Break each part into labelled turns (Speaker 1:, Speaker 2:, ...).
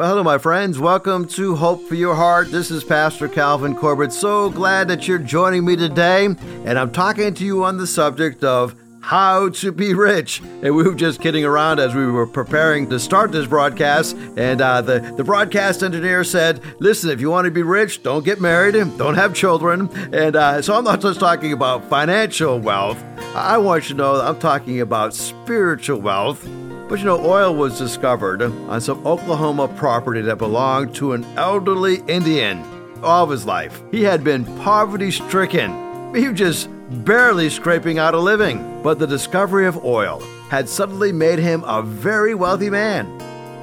Speaker 1: Well, hello, my friends. Welcome to Hope for Your Heart. This is Pastor Calvin Corbett. So glad that you're joining me today. And I'm talking to you on the subject of how to be rich. And we were just kidding around as we were preparing to start this broadcast. And uh, the, the broadcast engineer said, Listen, if you want to be rich, don't get married, don't have children. And uh, so I'm not just talking about financial wealth. I want you to know I'm talking about spiritual wealth. But you know, oil was discovered on some Oklahoma property that belonged to an elderly Indian all of his life. He had been poverty stricken. He was just barely scraping out a living. But the discovery of oil had suddenly made him a very wealthy man.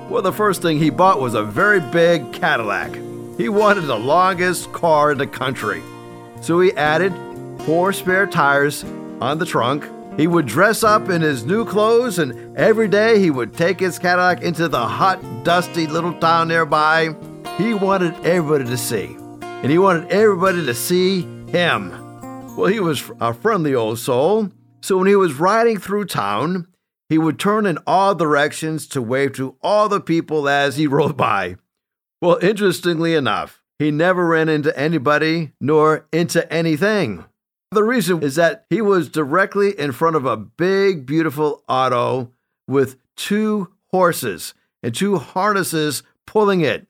Speaker 1: Well, the first thing he bought was a very big Cadillac. He wanted the longest car in the country. So he added four spare tires on the trunk he would dress up in his new clothes, and every day he would take his Cadillac into the hot, dusty little town nearby. He wanted everybody to see, and he wanted everybody to see him. Well, he was a friendly old soul, so when he was riding through town, he would turn in all directions to wave to all the people as he rode by. Well, interestingly enough, he never ran into anybody nor into anything. The reason is that he was directly in front of a big, beautiful auto with two horses and two harnesses pulling it.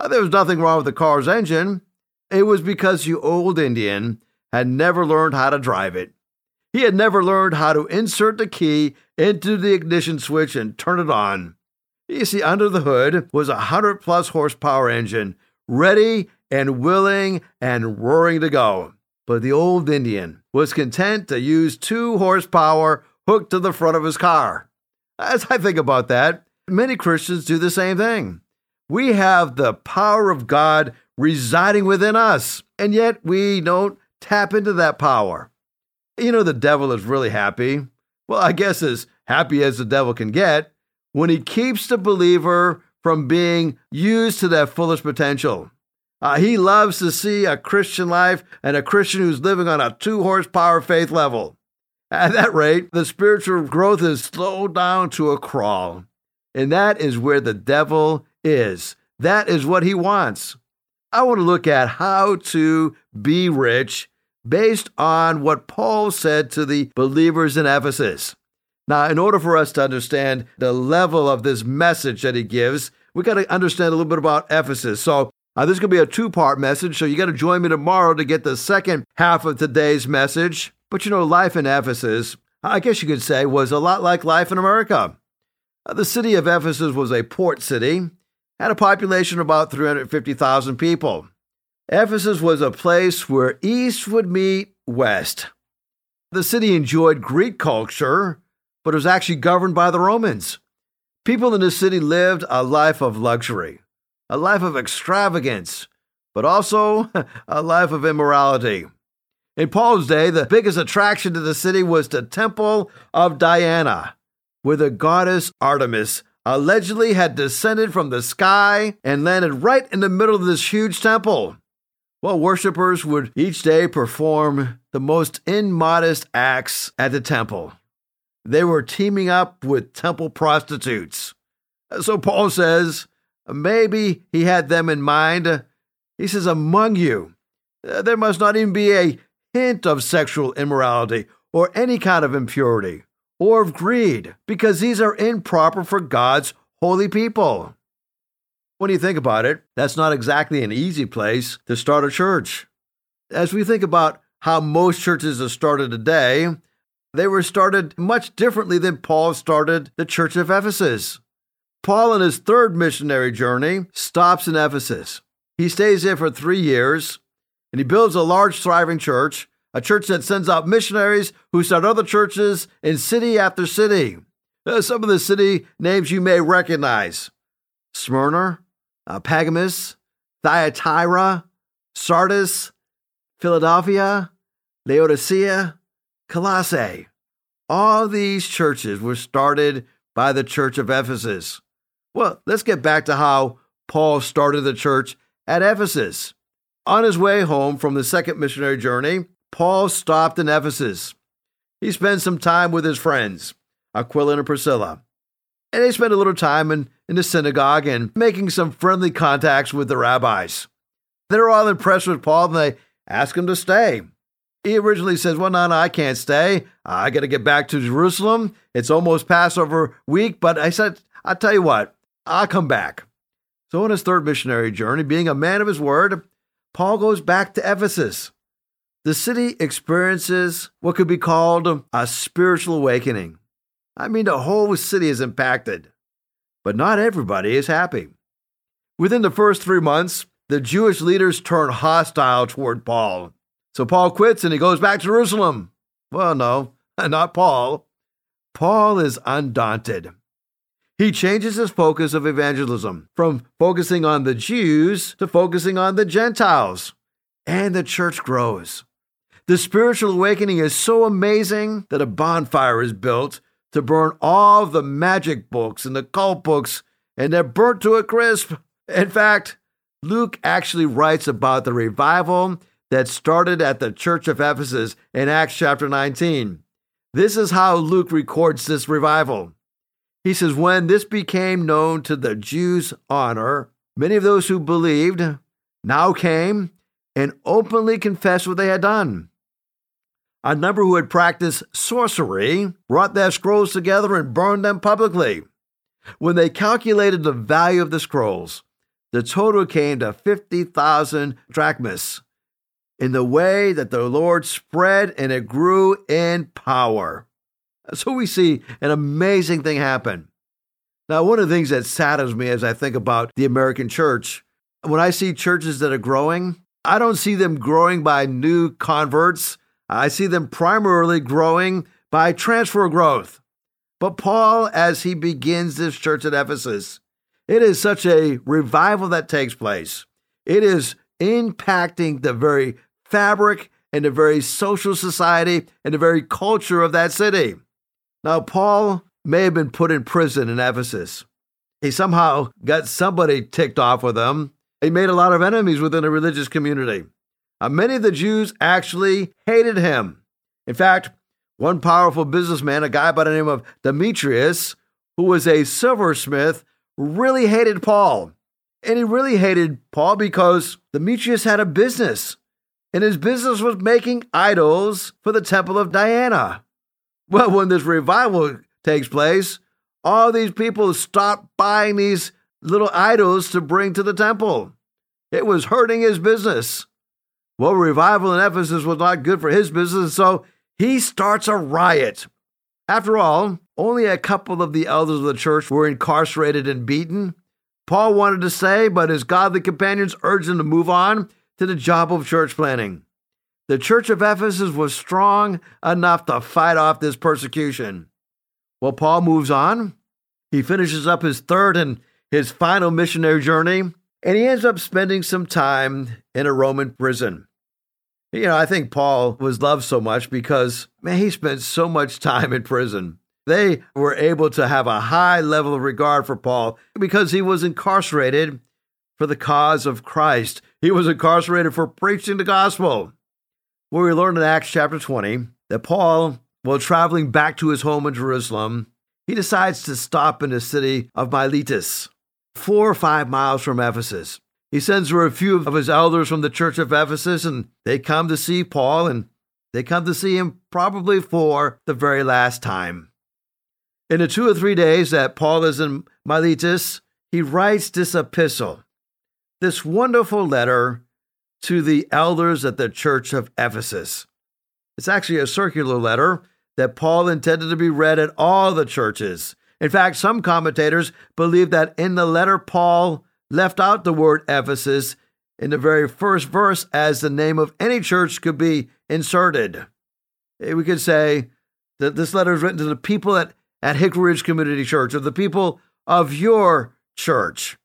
Speaker 1: Uh, there was nothing wrong with the car's engine. It was because the old Indian had never learned how to drive it. He had never learned how to insert the key into the ignition switch and turn it on. You see, under the hood was a 100 plus horsepower engine, ready and willing and roaring to go. But the old Indian was content to use two horsepower hooked to the front of his car. As I think about that, many Christians do the same thing. We have the power of God residing within us, and yet we don't tap into that power. You know, the devil is really happy. Well, I guess as happy as the devil can get when he keeps the believer from being used to their fullest potential. Uh, he loves to see a Christian life and a Christian who's living on a two horsepower faith level. At that rate, the spiritual growth is slowed down to a crawl. And that is where the devil is. That is what he wants. I want to look at how to be rich based on what Paul said to the believers in Ephesus. Now, in order for us to understand the level of this message that he gives, we got to understand a little bit about Ephesus. So, uh, this is going to be a two part message, so you got to join me tomorrow to get the second half of today's message. But you know, life in Ephesus, I guess you could say, was a lot like life in America. Uh, the city of Ephesus was a port city, had a population of about 350,000 people. Ephesus was a place where east would meet west. The city enjoyed Greek culture, but it was actually governed by the Romans. People in the city lived a life of luxury a life of extravagance, but also a life of immorality. In Paul's day, the biggest attraction to the city was the Temple of Diana, where the goddess Artemis allegedly had descended from the sky and landed right in the middle of this huge temple. Well, worshippers would each day perform the most immodest acts at the temple. They were teaming up with temple prostitutes. So Paul says, Maybe he had them in mind. He says, Among you, uh, there must not even be a hint of sexual immorality or any kind of impurity or of greed, because these are improper for God's holy people. When you think about it, that's not exactly an easy place to start a church. As we think about how most churches are started today, they were started much differently than Paul started the church of Ephesus. Paul, on his third missionary journey, stops in Ephesus. He stays there for three years and he builds a large, thriving church, a church that sends out missionaries who start other churches in city after city. Uh, some of the city names you may recognize Smyrna, uh, Pergamos, Thyatira, Sardis, Philadelphia, Laodicea, Colossae. All these churches were started by the church of Ephesus. Well, let's get back to how Paul started the church at Ephesus. On his way home from the second missionary journey, Paul stopped in Ephesus. He spent some time with his friends, Aquila and Priscilla. And they spent a little time in in the synagogue and making some friendly contacts with the rabbis. They're all impressed with Paul and they ask him to stay. He originally says, Well, no, no, I can't stay. I got to get back to Jerusalem. It's almost Passover week. But I said, I'll tell you what, I'll come back. So, on his third missionary journey, being a man of his word, Paul goes back to Ephesus. The city experiences what could be called a spiritual awakening. I mean, the whole city is impacted, but not everybody is happy. Within the first three months, the Jewish leaders turn hostile toward Paul. So Paul quits and he goes back to Jerusalem. Well, no, not Paul. Paul is undaunted. He changes his focus of evangelism from focusing on the Jews to focusing on the Gentiles, and the church grows. The spiritual awakening is so amazing that a bonfire is built to burn all the magic books and the cult books, and they're burnt to a crisp. In fact, Luke actually writes about the revival that started at the church of Ephesus in Acts chapter 19. This is how Luke records this revival. He says, When this became known to the Jews' honor, many of those who believed now came and openly confessed what they had done. A number who had practiced sorcery brought their scrolls together and burned them publicly. When they calculated the value of the scrolls, the total came to 50,000 drachmas in the way that the Lord spread and it grew in power. So we see an amazing thing happen. Now, one of the things that saddens me as I think about the American church, when I see churches that are growing, I don't see them growing by new converts. I see them primarily growing by transfer growth. But Paul, as he begins this church at Ephesus, it is such a revival that takes place. It is impacting the very fabric and the very social society and the very culture of that city. Now, Paul may have been put in prison in Ephesus. He somehow got somebody ticked off with him. He made a lot of enemies within the religious community. Now, many of the Jews actually hated him. In fact, one powerful businessman, a guy by the name of Demetrius, who was a silversmith, really hated Paul. And he really hated Paul because Demetrius had a business, and his business was making idols for the temple of Diana. Well, when this revival takes place, all these people stop buying these little idols to bring to the temple. It was hurting his business. Well, revival in Ephesus was not good for his business, so he starts a riot. After all, only a couple of the elders of the church were incarcerated and beaten. Paul wanted to say, but his godly companions urged him to move on to the job of church planting. The church of Ephesus was strong enough to fight off this persecution. Well, Paul moves on. He finishes up his third and his final missionary journey, and he ends up spending some time in a Roman prison. You know, I think Paul was loved so much because, man, he spent so much time in prison. They were able to have a high level of regard for Paul because he was incarcerated for the cause of Christ. He was incarcerated for preaching the gospel. Where we learn in Acts chapter 20 that Paul, while traveling back to his home in Jerusalem, he decides to stop in the city of Miletus, four or five miles from Ephesus. He sends for a few of his elders from the church of Ephesus, and they come to see Paul, and they come to see him probably for the very last time. In the two or three days that Paul is in Miletus, he writes this epistle, this wonderful letter to the elders at the church of Ephesus. It's actually a circular letter that Paul intended to be read at all the churches. In fact, some commentators believe that in the letter, Paul left out the word Ephesus in the very first verse as the name of any church could be inserted. Eh, we could say that this letter is written to the people at, at Hickory Ridge Community Church or the people of your church.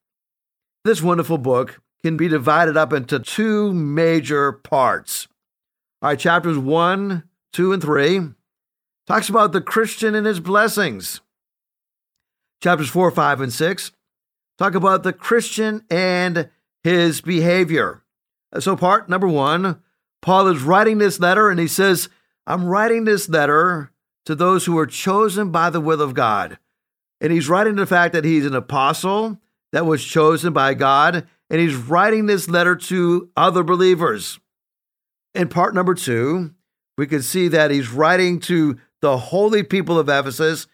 Speaker 1: This wonderful book can be divided up into two major parts. All right, chapters 1, 2, and 3 talks about the Christian and his blessings. Chapters 4, 5, and 6 talk about the Christian and his behavior. So, part number one, Paul is writing this letter and he says, I'm writing this letter to those who are chosen by the will of God. And he's writing the fact that he's an apostle that was chosen by God, and he's writing this letter to other believers. In part number two, we can see that he's writing to the holy people of Ephesus.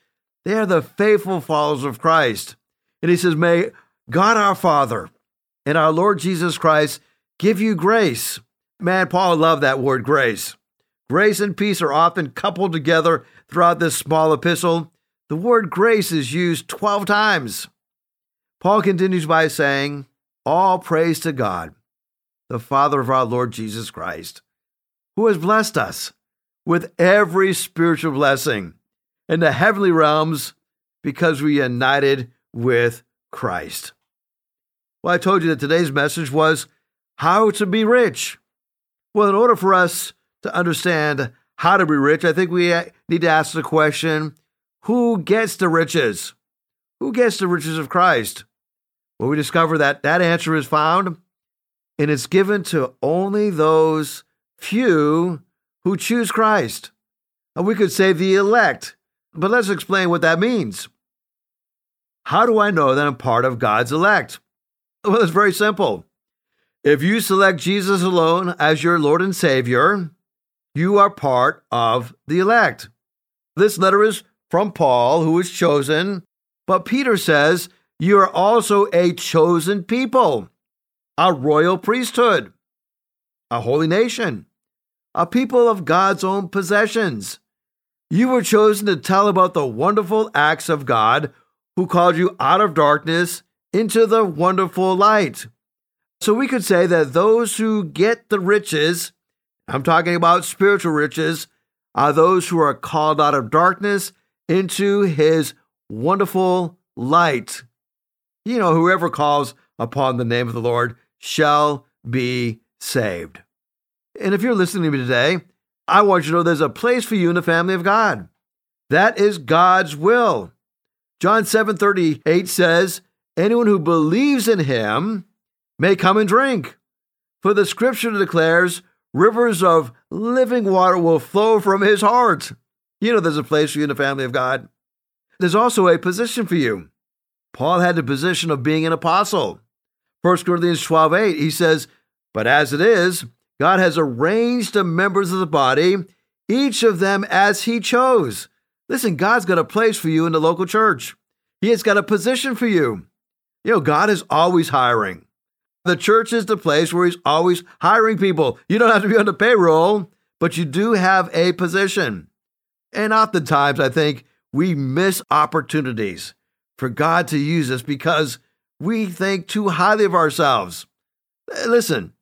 Speaker 1: They are the faithful followers of Christ. And he says, May God our Father and our Lord Jesus Christ give you grace. Man, Paul loved that word grace. Grace and peace are often coupled together throughout this small epistle. The word grace is used 12 times. Paul continues by saying, All praise to God, the Father of our Lord Jesus Christ, who has blessed us with every spiritual blessing in the heavenly realms because we united with Christ. Well, I told you that today's message was how to be rich. Well, in order for us to understand how to be rich, I think we need to ask the question who gets the riches? Who gets the riches of Christ? Well, we discover that that answer is found and it's given to only those few who choose Christ. And we could say the elect, but let's explain what that means. How do I know that I'm part of God's elect? Well, it's very simple. If you select Jesus alone as your Lord and Savior, you are part of the elect. This letter is from Paul, who was chosen, but Peter says you are also a chosen people, a royal priesthood, a holy nation, a people of God's own possessions. You were chosen to tell about the wonderful acts of God who called you out of darkness into the wonderful light. So we could say that those who get the riches, I'm talking about spiritual riches, are those who are called out of darkness into his wonderful light. You know, whoever calls upon the name of the Lord shall be saved. And if you're listening to me today, I want you to know there's a place for you in the family of God. That is God's will. John 7:38 says, "Anyone who believes in him may come and drink." For the scripture declares, "Rivers of living water will flow from his heart." You know there's a place for you in the family of God. There's also a position for you. Paul had the position of being an apostle. 1 Corinthians 12 8, he says, But as it is, God has arranged the members of the body, each of them as he chose. Listen, God's got a place for you in the local church. He has got a position for you. You know, God is always hiring. The church is the place where He's always hiring people. You don't have to be on the payroll, but you do have a position. And oftentimes, I think we miss opportunities for God to use us because we think too highly of ourselves. Listen,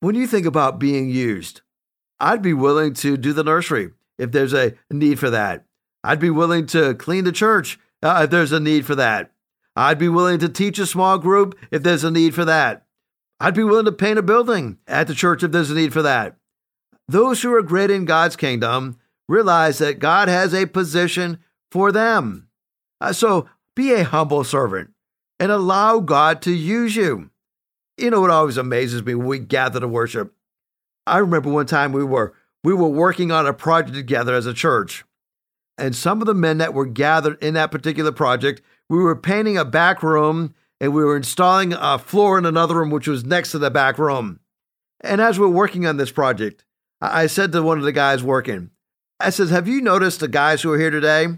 Speaker 1: when you think about being used, I'd be willing to do the nursery if there's a need for that. I'd be willing to clean the church uh, if there's a need for that. I'd be willing to teach a small group if there's a need for that. I'd be willing to paint a building at the church if there's a need for that. Those who are great in God's kingdom realize that God has a position for them. Uh, so be a humble servant and allow God to use you. You know what always amazes me when we gather to worship? I remember one time we were we were working on a project together as a church. And some of the men that were gathered in that particular project, we were painting a back room and we were installing a floor in another room which was next to the back room. And as we we're working on this project, I said to one of the guys working, I says, Have you noticed the guys who are here today?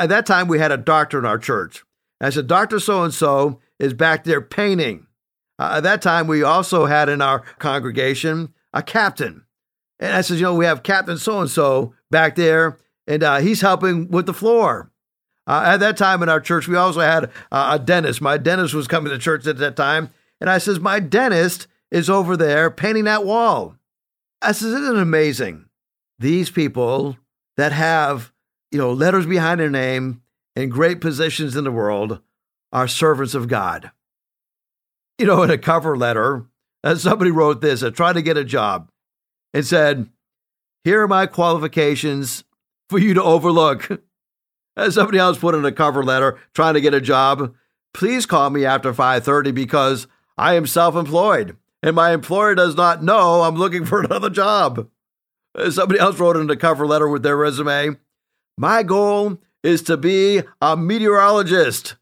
Speaker 1: At that time, we had a doctor in our church. I said, Dr. So and so is back there painting. Uh, at that time, we also had in our congregation a captain. And I said, You know, we have Captain so and so back there, and uh, he's helping with the floor. Uh, at that time in our church, we also had a dentist. My dentist was coming to church at that time. And I says, My dentist is over there painting that wall. I says, Isn't it amazing? These people that have, you know, letters behind their name and great positions in the world are servants of God. You know, in a cover letter, uh, somebody wrote this, I tried to get a job and said, Here are my qualifications for you to overlook. As somebody else put in a cover letter trying to get a job, please call me after 5:30 because I am self-employed and my employer does not know I'm looking for another job. Somebody else wrote in a cover letter with their resume, my goal is to be a meteorologist.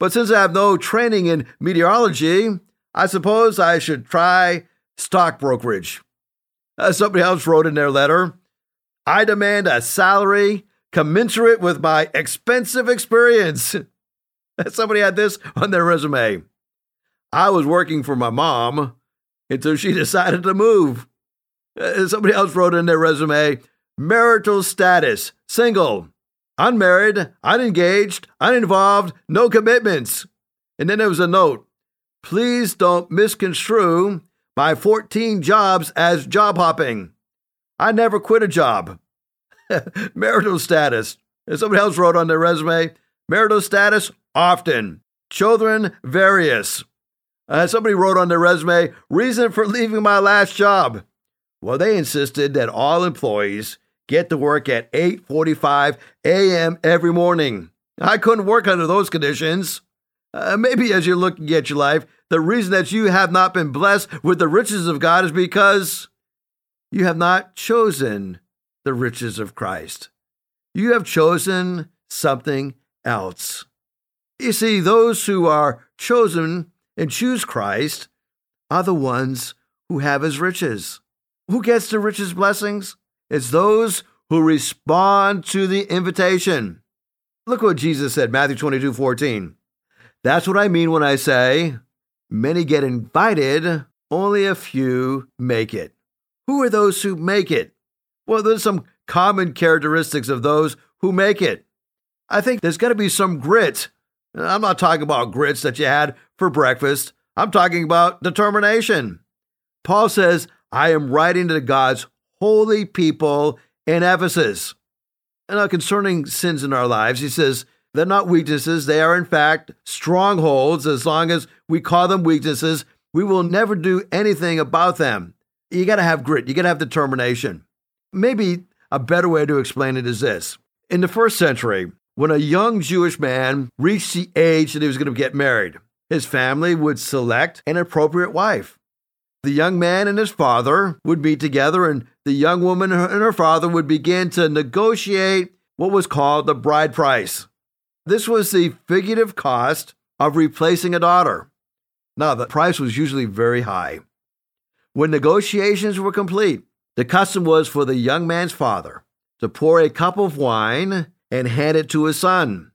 Speaker 1: But since I have no training in meteorology, I suppose I should try stock brokerage. As somebody else wrote in their letter, I demand a salary commensurate with my expensive experience. Somebody had this on their resume. I was working for my mom until she decided to move. Uh, somebody else wrote in their resume marital status, single, unmarried, unengaged, uninvolved, no commitments. And then there was a note please don't misconstrue my 14 jobs as job hopping. I never quit a job. marital status. Somebody else wrote on their resume marital status, often. Children, various. Uh, somebody wrote on their resume, reason for leaving my last job. Well, they insisted that all employees get to work at 8:45 a.m. every morning. I couldn't work under those conditions. Uh, maybe as you're looking at your life, the reason that you have not been blessed with the riches of God is because you have not chosen the riches of Christ. You have chosen something else. You see, those who are chosen and choose Christ are the ones who have his riches. Who gets the richest blessings? It's those who respond to the invitation. Look what Jesus said, Matthew 22 14. That's what I mean when I say, many get invited, only a few make it. Who are those who make it? Well, there's some common characteristics of those who make it. I think there's got to be some grit. I'm not talking about grits that you had for breakfast. I'm talking about determination. Paul says, I am writing to the God's holy people in Ephesus. And now, concerning sins in our lives, he says, they're not weaknesses. They are, in fact, strongholds. As long as we call them weaknesses, we will never do anything about them. You got to have grit, you got to have determination. Maybe a better way to explain it is this In the first century, when a young Jewish man reached the age that he was going to get married, his family would select an appropriate wife. The young man and his father would meet together, and the young woman and her father would begin to negotiate what was called the bride price. This was the figurative cost of replacing a daughter. Now, the price was usually very high. When negotiations were complete, the custom was for the young man's father to pour a cup of wine and hand it to his son.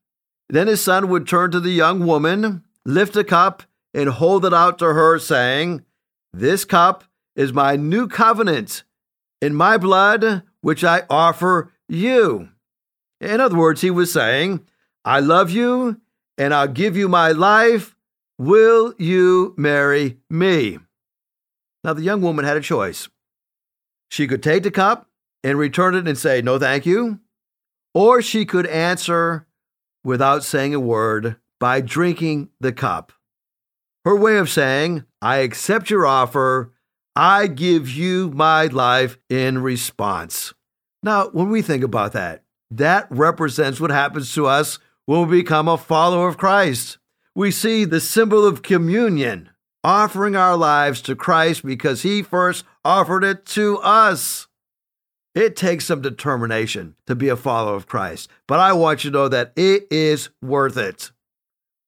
Speaker 1: Then his son would turn to the young woman lift a cup and hold it out to her, saying, This cup is my new covenant in my blood, which I offer you. In other words, he was saying, I love you and I'll give you my life. Will you marry me? Now, the young woman had a choice. She could take the cup and return it and say, No, thank you. Or she could answer without saying a word, by drinking the cup. Her way of saying, I accept your offer, I give you my life in response. Now, when we think about that, that represents what happens to us when we become a follower of Christ. We see the symbol of communion, offering our lives to Christ because he first offered it to us. It takes some determination to be a follower of Christ, but I want you to know that it is worth it.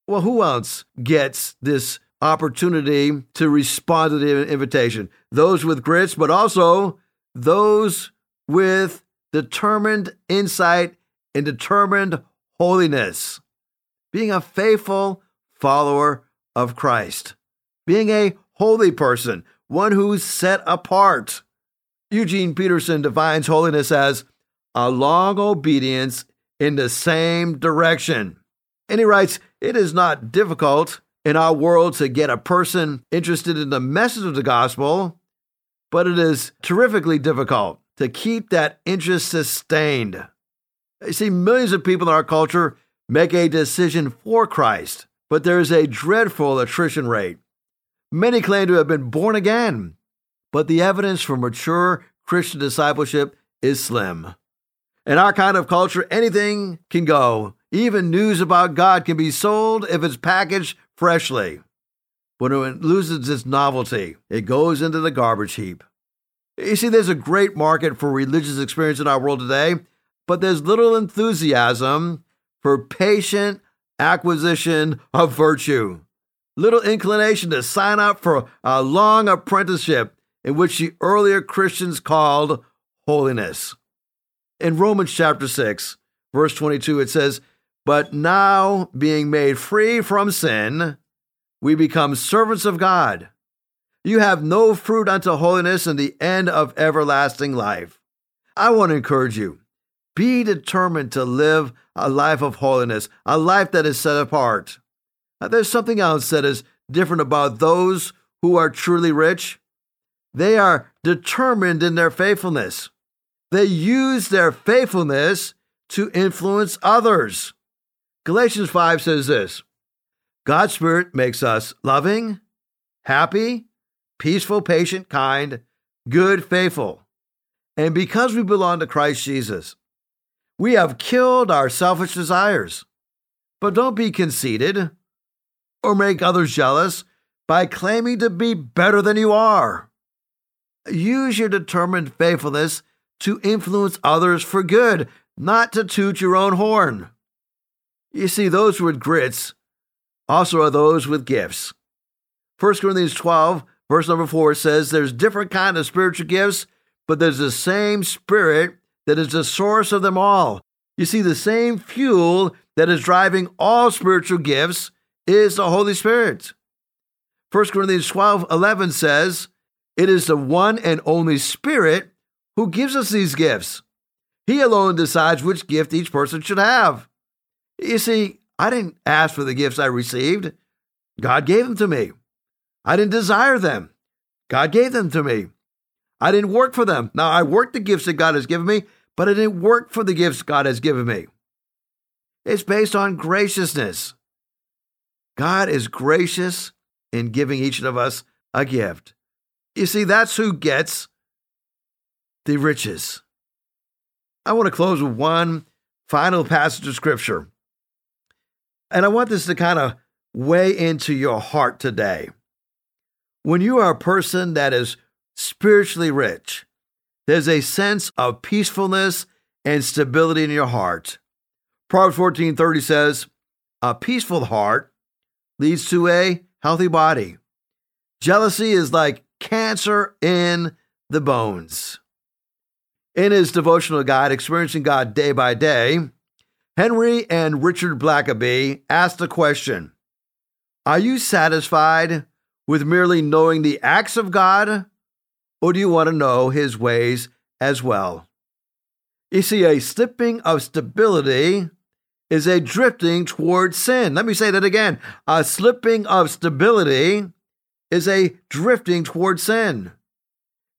Speaker 1: Well, who else gets this opportunity to respond to the invitation? Those with grits, but also those with determined insight and determined holiness. Being a faithful follower of Christ. Being a holy person, one who's set apart. Eugene Peterson defines holiness as a long obedience in the same direction. And he writes, It is not difficult in our world to get a person interested in the message of the gospel, but it is terrifically difficult to keep that interest sustained. You see, millions of people in our culture make a decision for Christ, but there is a dreadful attrition rate. Many claim to have been born again, but the evidence for mature Christian discipleship is slim. In our kind of culture, anything can go. Even news about God can be sold if it's packaged freshly. When it loses its novelty, it goes into the garbage heap. You see, there's a great market for religious experience in our world today, but there's little enthusiasm for patient acquisition of virtue. Little inclination to sign up for a long apprenticeship in which the earlier Christians called holiness. In Romans chapter 6, verse 22, it says, But now, being made free from sin, we become servants of God. You have no fruit unto holiness and the end of everlasting life. I want to encourage you be determined to live a life of holiness, a life that is set apart. Now, there's something else that is different about those who are truly rich. They are determined in their faithfulness. They use their faithfulness to influence others. Galatians 5 says this God's Spirit makes us loving, happy, peaceful, patient, kind, good, faithful. And because we belong to Christ Jesus, we have killed our selfish desires. But don't be conceited or make others jealous by claiming to be better than you are. Use your determined faithfulness to influence others for good, not to toot your own horn. You see, those with grits also are those with gifts. 1 Corinthians 12, verse number 4 says there's different kind of spiritual gifts, but there's the same spirit that is the source of them all. You see, the same fuel that is driving all spiritual gifts is the Holy Spirit. 1 Corinthians 12 11 says, It is the one and only Spirit who gives us these gifts. He alone decides which gift each person should have. You see, I didn't ask for the gifts I received, God gave them to me. I didn't desire them, God gave them to me. I didn't work for them. Now, I worked the gifts that God has given me, but I didn't work for the gifts God has given me. It's based on graciousness. God is gracious in giving each of us a gift. You see, that's who gets the riches. I want to close with one final passage of scripture. And I want this to kind of weigh into your heart today. When you are a person that is spiritually rich, there's a sense of peacefulness and stability in your heart. Proverbs 14:30 says, "A peaceful heart leads to a healthy body. Jealousy is like cancer in the bones." In his devotional guide, Experiencing God Day by Day, Henry and Richard Blackaby asked the question Are you satisfied with merely knowing the acts of God, or do you want to know his ways as well? You see, a slipping of stability is a drifting towards sin. Let me say that again. A slipping of stability is a drifting towards sin.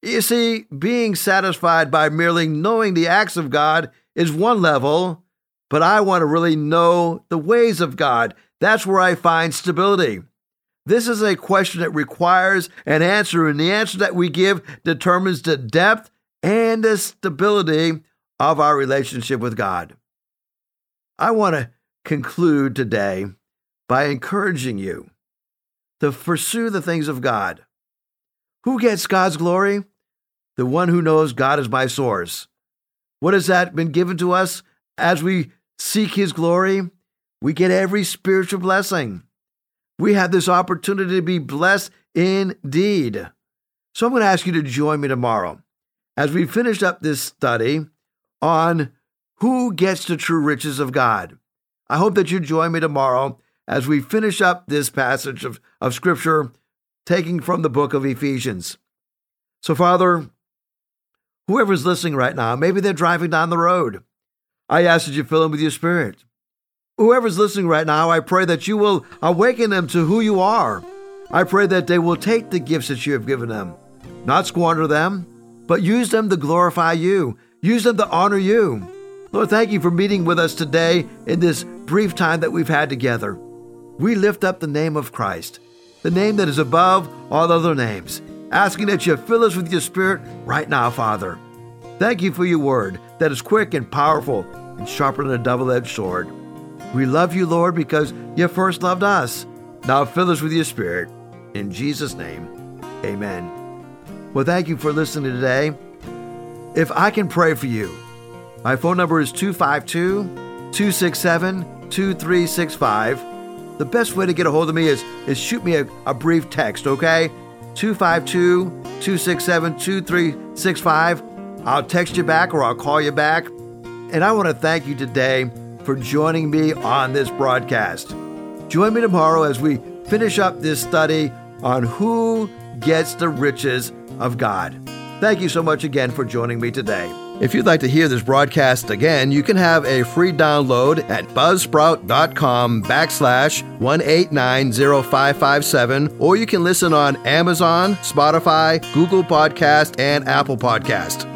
Speaker 1: You see, being satisfied by merely knowing the acts of God is one level, but I want to really know the ways of God. That's where I find stability. This is a question that requires an answer, and the answer that we give determines the depth and the stability of our relationship with God. I want to conclude today by encouraging you to pursue the things of God. Who gets God's glory? The one who knows God is my source. What has that been given to us as we seek his glory? We get every spiritual blessing. We have this opportunity to be blessed indeed. So I'm going to ask you to join me tomorrow as we finish up this study on who gets the true riches of God. I hope that you join me tomorrow as we finish up this passage of, of Scripture taking from the book of Ephesians. So, Father, whoever's listening right now, maybe they're driving down the road. I ask that you fill them with your spirit. Whoever's listening right now, I pray that you will awaken them to who you are. I pray that they will take the gifts that you have given them, not squander them, but use them to glorify you, use them to honor you. Lord, thank you for meeting with us today in this brief time that we've had together. We lift up the name of Christ, the name that is above all other names, asking that you fill us with your Spirit right now, Father. Thank you for your word that is quick and powerful and sharper than a double edged sword. We love you, Lord, because you first loved us. Now fill us with your Spirit. In Jesus' name, amen. Well, thank you for listening today. If I can pray for you, my phone number is 252 267 2365. The best way to get a hold of me is, is shoot me a, a brief text, okay? 252 267 2365. I'll text you back or I'll call you back. And I want to thank you today for joining me on this broadcast. Join me tomorrow as we finish up this study on who gets the riches of God. Thank you so much again for joining me today. If you'd like to hear this broadcast again, you can have a free download at buzzsprout.com backslash 1890557, or you can listen on Amazon, Spotify, Google Podcast, and Apple Podcast.